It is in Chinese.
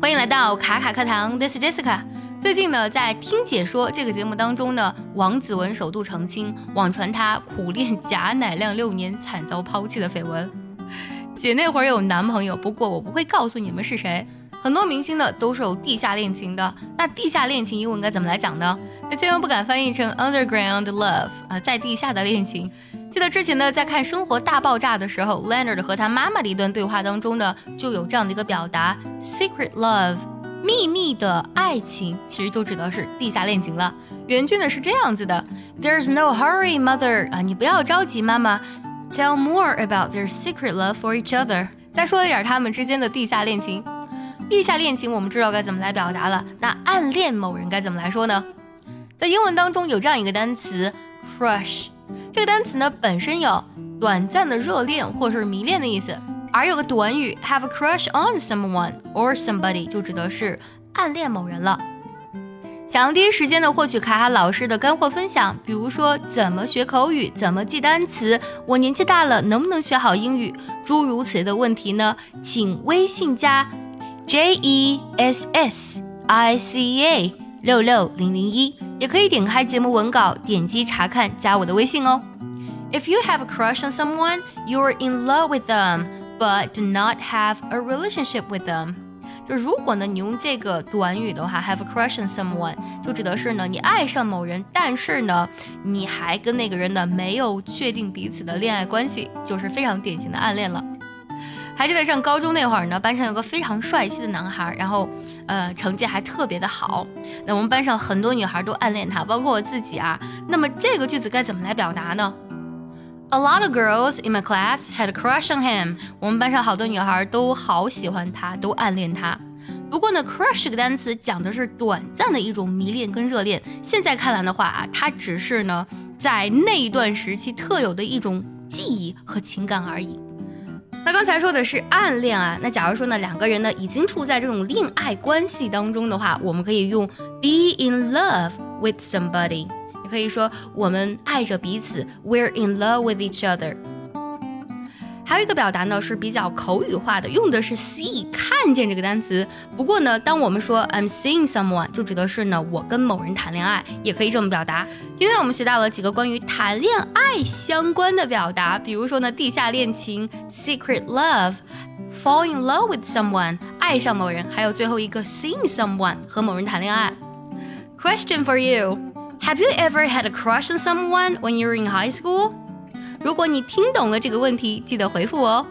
欢迎来到卡卡课堂，This is Jessica。最近呢，在听解说这个节目当中呢，王子文首度澄清网传他苦练贾乃亮六年惨遭抛弃的绯闻。姐那会儿有男朋友，不过我不会告诉你们是谁。很多明星呢都是有地下恋情的，那地下恋情英文该怎么来讲呢？那千万不敢翻译成 underground love 啊，在地下的恋情。记得之前呢，在看《生活大爆炸》的时候，Leonard 和他妈妈的一段对话当中呢，就有这样的一个表达：secret love，秘密的爱情，其实就指的是地下恋情了。原句呢是这样子的：There's no hurry, mother 啊，你不要着急，妈妈。Tell more about their secret love for each other。再说一点他们之间的地下恋情。地下恋情我们知道该怎么来表达了，那暗恋某人该怎么来说呢？在英文当中有这样一个单词，crush。这个单词呢本身有短暂的热恋或者是迷恋的意思，而有个短语 have a crush on someone or somebody 就指的是暗恋某人了。想要第一时间的获取卡卡老师的干货分享，比如说怎么学口语、怎么记单词，我年纪大了能不能学好英语，诸如此类的问题呢？请微信加 J E S S I C A 六六零零一。也可以点开节目文稿，点击查看，加我的微信哦。If you have a crush on someone, you are in love with them, but do not have a relationship with them。就如果呢，你用这个短语的话，have a crush on someone，就指的是呢，你爱上某人，但是呢，你还跟那个人呢没有确定彼此的恋爱关系，就是非常典型的暗恋了。还记得上高中那会儿呢，班上有个非常帅气的男孩，然后，呃，成绩还特别的好。那我们班上很多女孩都暗恋他，包括我自己啊。那么这个句子该怎么来表达呢？A lot of girls in my class had crush on him。我们班上好多女孩都好喜欢他，都暗恋他。不过呢，crush 这个单词讲的是短暂的一种迷恋跟热恋。现在看来的话啊，它只是呢在那一段时期特有的一种记忆和情感而已。那刚才说的是暗恋啊，那假如说呢，两个人呢已经处在这种恋爱关系当中的话，我们可以用 be in love with somebody，也可以说我们爱着彼此，we're in love with each other。还有一个表达呢是比较口语化的，用的是 see 看见这个单词。不过呢，当我们说 I'm seeing someone，就指的是呢我跟某人谈恋爱，也可以这么表达。今天我们学到了几个关于谈恋爱相关的表达，比如说呢地下恋情 secret love，fall in love with someone 爱上某人，还有最后一个 seeing someone 和某人谈恋爱。Question for you：Have you ever had a crush on someone when you were in high school？如果你听懂了这个问题，记得回复我哦。